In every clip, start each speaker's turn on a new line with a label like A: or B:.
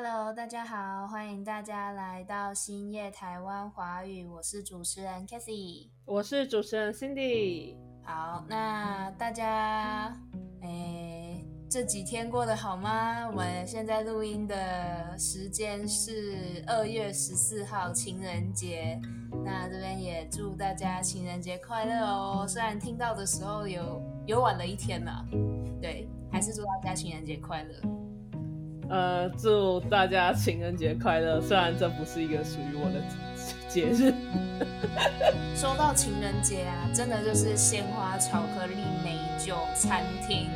A: Hello，大家好，欢迎大家来到新叶台湾华语，我是主持人 Kathy，
B: 我是主持人 Cindy。
A: 好，那大家诶这几天过得好吗？我们现在录音的时间是二月十四号情人节，那这边也祝大家情人节快乐哦。虽然听到的时候有有晚了一天了，对，还是祝大家情人节快乐。
B: 呃，祝大家情人节快乐！虽然这不是一个属于我的节日。
A: 说到情人节啊，真的就是鲜花、巧克力、美酒、餐厅、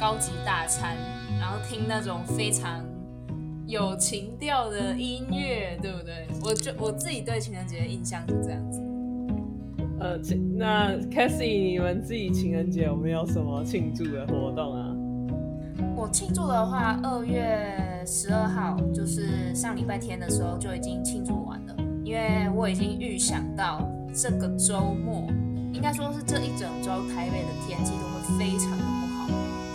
A: 高级大餐，然后听那种非常有情调的音乐，对不对？我就我自己对情人节的印象是这样子。
B: 呃，那 Cassie，你们自己情人节有没有什么庆祝的活动啊？
A: 我庆祝的话，二月十二号就是上礼拜天的时候就已经庆祝完了，因为我已经预想到这个周末，应该说是这一整周台北的天气都会非常的不好，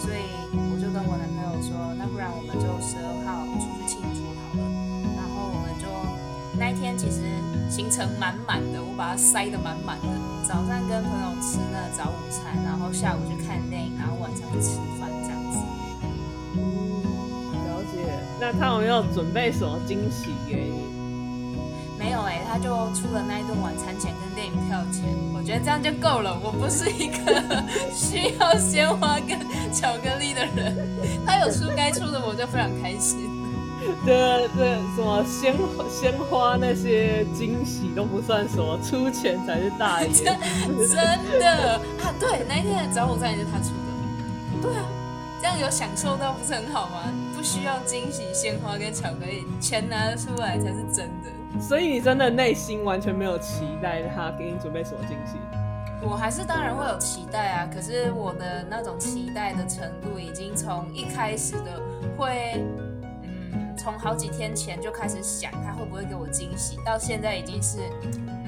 A: 所以我就跟我男朋友说，那不然我们就十二号出去庆祝好了。然后我们就那一天其实行程满满的，我把它塞得满满的，早上跟朋友吃那早午餐，然后下午去看电影，然后晚上去吃饭。
B: 那他有没有准备什么惊喜给你？
A: 没有哎，他就出了那一顿晚餐钱跟电影票钱，我觉得这样就够了。我不是一个需要鲜花跟巧克力的人，他有出该出的，我就非常开心。
B: 对对，什么鲜鲜花那些惊喜都不算什么，出钱才是大爷。
A: 真的啊，对，那一天的早午餐也是他出的。对啊，这样有享受到不是很好吗？不需要惊喜鲜花跟巧克力，钱拿得出来才是真的。
B: 所以你真的内心完全没有期待他给你准备什么惊喜？
A: 我还是当然会有期待啊，可是我的那种期待的程度已经从一开始的会，嗯，从好几天前就开始想他会不会给我惊喜，到现在已经是，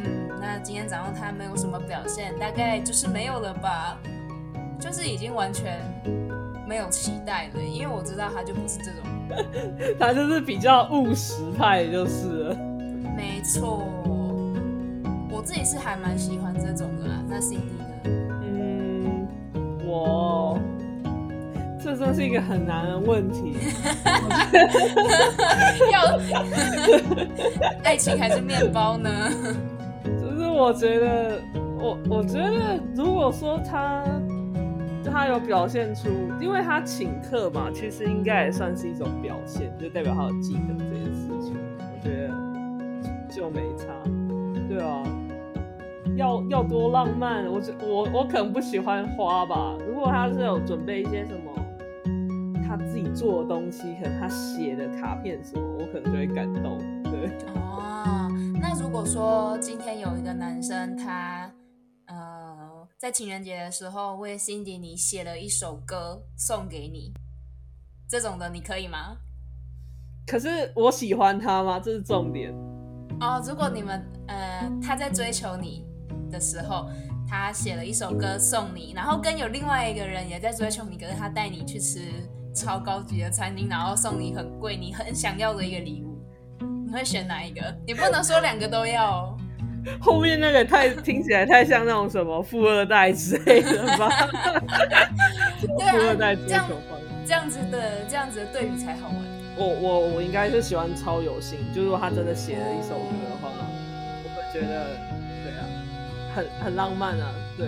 A: 嗯，那今天早上他没有什么表现，大概就是没有了吧，就是已经完全。没有期待的，因为我知道他就不是这种，
B: 他就是比较务实派，就是了。
A: 没错，我自己是还蛮喜欢这种的啦。那 Cindy 呢？
B: 嗯，我这真是一个很难的问题。
A: 要 爱情还是面包呢？
B: 就是我觉得，我我觉得，如果说他。他有表现出，因为他请客嘛，其实应该也算是一种表现，就代表他有记得这件事情。我觉得就没差，对啊，要要多浪漫，我我我可能不喜欢花吧。如果他是有准备一些什么他自己做的东西，可能他写的卡片什么，我可能就会感动。对，
A: 哦，那如果说今天有一个男生，他。在情人节的时候，为 Cindy 你写了一首歌送给你，这种的你可以吗？
B: 可是我喜欢他吗？这是重点
A: 哦。如果你们呃他在追求你的时候，他写了一首歌送你，然后跟有另外一个人也在追求你，可是他带你去吃超高级的餐厅，然后送你很贵你很想要的一个礼物，你会选哪一个？你不能说两个都要。
B: 后面那个太听起来太像那种什么富二代之类的吧？富二代追求方
A: 这样子的这样子的对比才好玩。
B: 我我我应该是喜欢超有心，就是说他真的写了一首歌的话，我会觉得对啊，很很浪漫啊，对，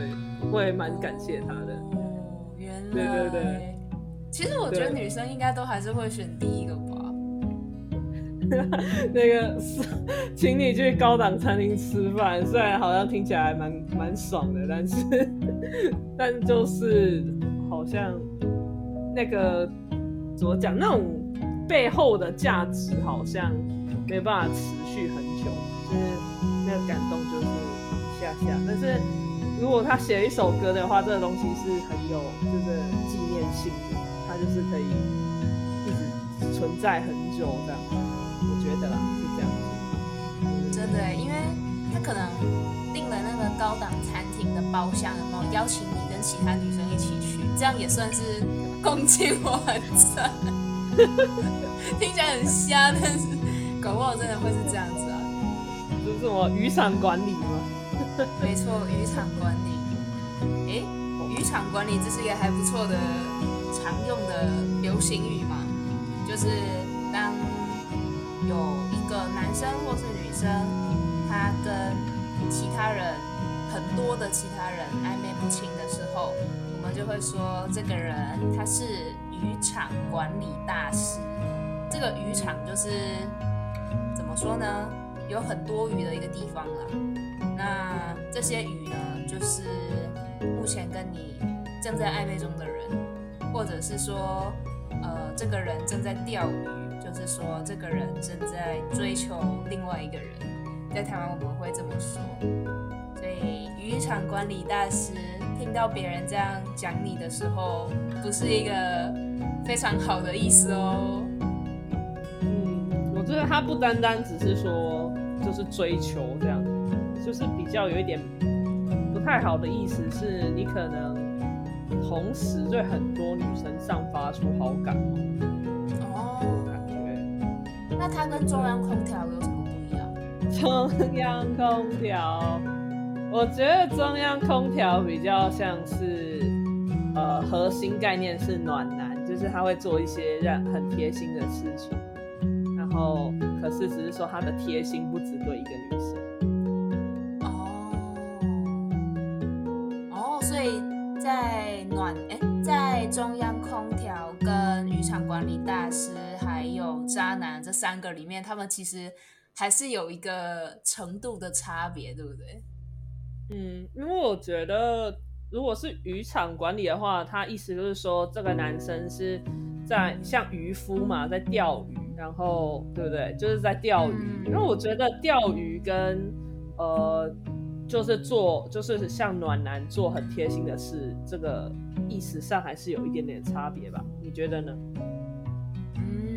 B: 会蛮感谢他的。
A: 哦，原来
B: 对对对。
A: 其实我觉得女生应该都还是会选第一个吧。
B: 那个请你去高档餐厅吃饭，虽然好像听起来蛮蛮爽的，但是但就是好像那个怎么讲，那种背后的价值好像没办法持续很久，就是那个感动就是一下下。但是如果他写一首歌的话，这个东西是很有就是纪念性的，它就是可以一直存在很久这样。觉得啦，是这样子，
A: 真的，因为他可能订了那个高档餐厅的包厢，然后邀请你跟其他女生一起去，这样也算是共进晚餐。听起来很瞎，但是搞不好真的会是这样子啊。
B: 这是什么渔场管理吗？
A: 没错，渔场管理。诶，渔场管理这是一个还不错的常用的流行语嘛？就是当有一个男生或是女生，他跟其他人很多的其他人暧昧不清的时候，我们就会说这个人他是渔场管理大师。这个渔场就是怎么说呢？有很多鱼的一个地方啦。那这些鱼呢，就是目前跟你正在暧昧中的人，或者是说，呃，这个人正在钓鱼，是说这个人正在追求另外一个人。在台湾我们会这么说。所以渔场管理大师听到别人这样讲你的时候，不是一个非常好的意思哦。
B: 嗯我觉得他不单单只是说就是追求这样，就是比较有一点不太好的意思，是你可能同时对很多女生散发出好感，
A: 那它跟中央空调有什么不一样？
B: 中央空调，我觉得中央空调比较像是呃核心概念是暖男，就是他会做一些让很贴心的事情。然后，可是只是说他的贴心不只对一个女生。
A: 哦，哦，所以在暖哎，在中央空调、跟渔场管理大师还有渣男这三个里面，他们其实还是有一个程度的差别，对不对？
B: 嗯，因为我觉得，如果是渔场管理的话，他意思就是说，这个男生是在像渔夫嘛，在钓鱼。然后，对不对？就是在钓鱼，因为我觉得钓鱼跟呃，就是做，就是像暖男做很贴心的事，这个意思上还是有一点点差别吧？你觉得呢？
A: 嗯，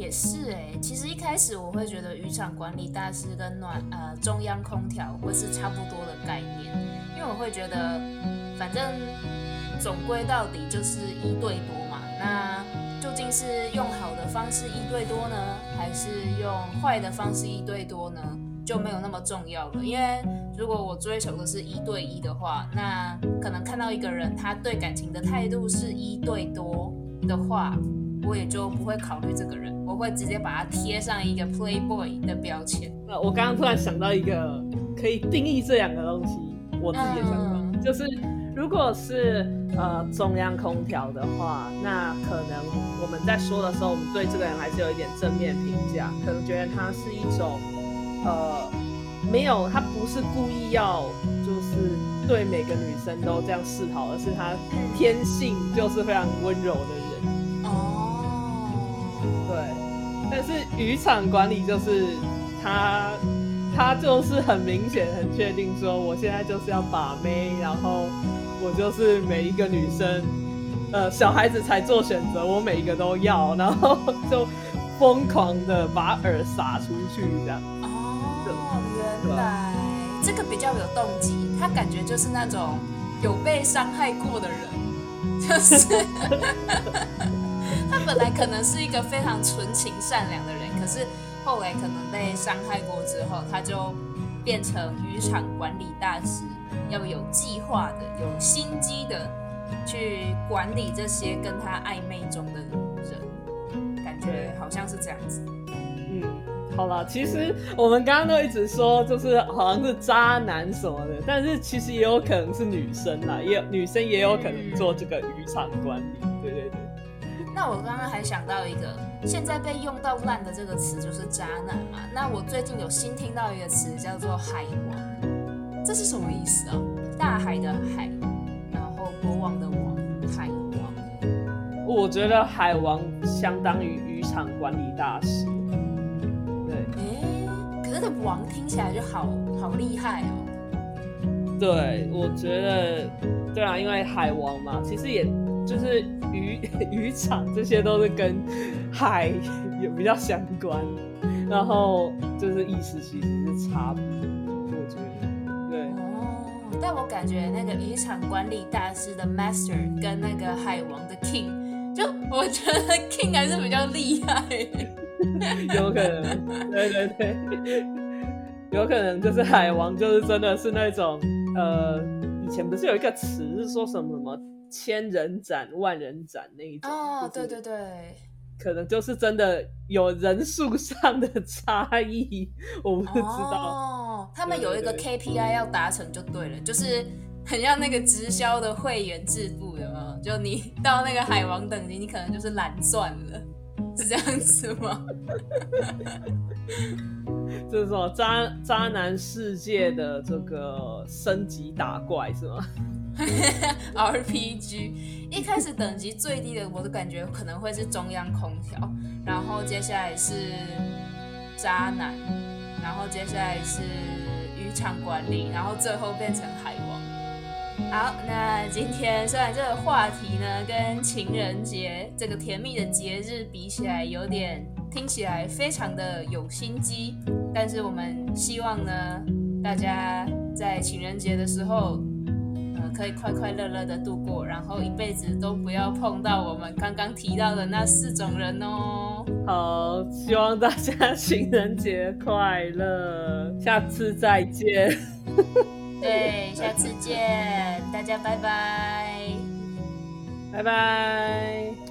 A: 也是哎。其实一开始我会觉得渔场管理大师跟暖呃中央空调会是差不多的概念，因为我会觉得，反正总归到底就是一对多嘛。那究竟是用好的方式一对多呢，还是用坏的方式一对多呢？就没有那么重要了。因为如果我追求的是一对一的话，那可能看到一个人他对感情的态度是一对多的话，我也就不会考虑这个人，我会直接把他贴上一个 playboy 的标签。
B: 那我刚刚突然想到一个可以定义这两个东西，我自己的想法就是。如果是呃中央空调的话，那可能我们在说的时候，我们对这个人还是有一点正面评价，可能觉得他是一种呃没有，他不是故意要就是对每个女生都这样示好，而是他天性就是非常温柔的人。但是渔场管理就是他他就是很明显、很确定说，我现在就是要把妹，然后。我就是每一个女生，呃，小孩子才做选择，我每一个都要，然后就疯狂的把饵撒出去，这样。
A: 哦，原来这个比较有动机，他感觉就是那种有被伤害过的人，就是他 本来可能是一个非常纯情善良的人，可是后来可能被伤害过之后，他就变成渔场管理大师。要有计划的、有心机的去管理这些跟他暧昧中的人，感觉好像是这样子。
B: 嗯，好了，其实我们刚刚都一直说，就是好像是渣男什么的，但是其实也有可能是女生啦，也女生也有可能做这个渔场管理。对对对。
A: 那我刚刚还想到一个，现在被用到烂的这个词就是渣男嘛。那我最近有新听到一个词叫做海王。这是什么意思啊？大海的海，然后国王的王，海王。
B: 我觉得海王相当于渔场管理大师。对。
A: 哎，可是这王听起来就好好厉害哦。
B: 对，我觉得，对啊，因为海王嘛，其实也就是渔 渔场这些都是跟海有比较相关，然后就是意思其实是差不多。
A: 但我感觉那个渔场管理大师的 master 跟那个海王的 king 就就我觉得 King 还是比较厉害，
B: 有可能，对对对，有可能就是海王，就是真的是那种呃，以前不是有一个词是说什么什么千人斩、万人斩那一种？
A: 哦，对对对，
B: 可能就是真的有人数上的差异，我不知道。
A: 哦，他们有一个 KPI 要达成就对了，就是很像那个直销的会员制度，有没有？就你 到那个海王等级，你可能就是蓝钻了，是这样子吗？
B: 就是说渣渣男世界的这个升级打怪是吗
A: RPG 一开始等级最低的，我都感觉可能会是中央空调，然后接下来是渣男，然后接下来是渔场管理，然后最后变成海王。好，那今天虽然这个话题呢，跟情人节这个甜蜜的节日比起来，有点听起来非常的有心机，但是我们希望呢，大家在情人节的时候，呃，可以快快乐乐的度过，然后一辈子都不要碰到我们刚刚提到的那四种人哦。
B: 好，希望大家情人节快乐，下次再见。
A: 对，下次见，大家拜拜，
B: 拜拜。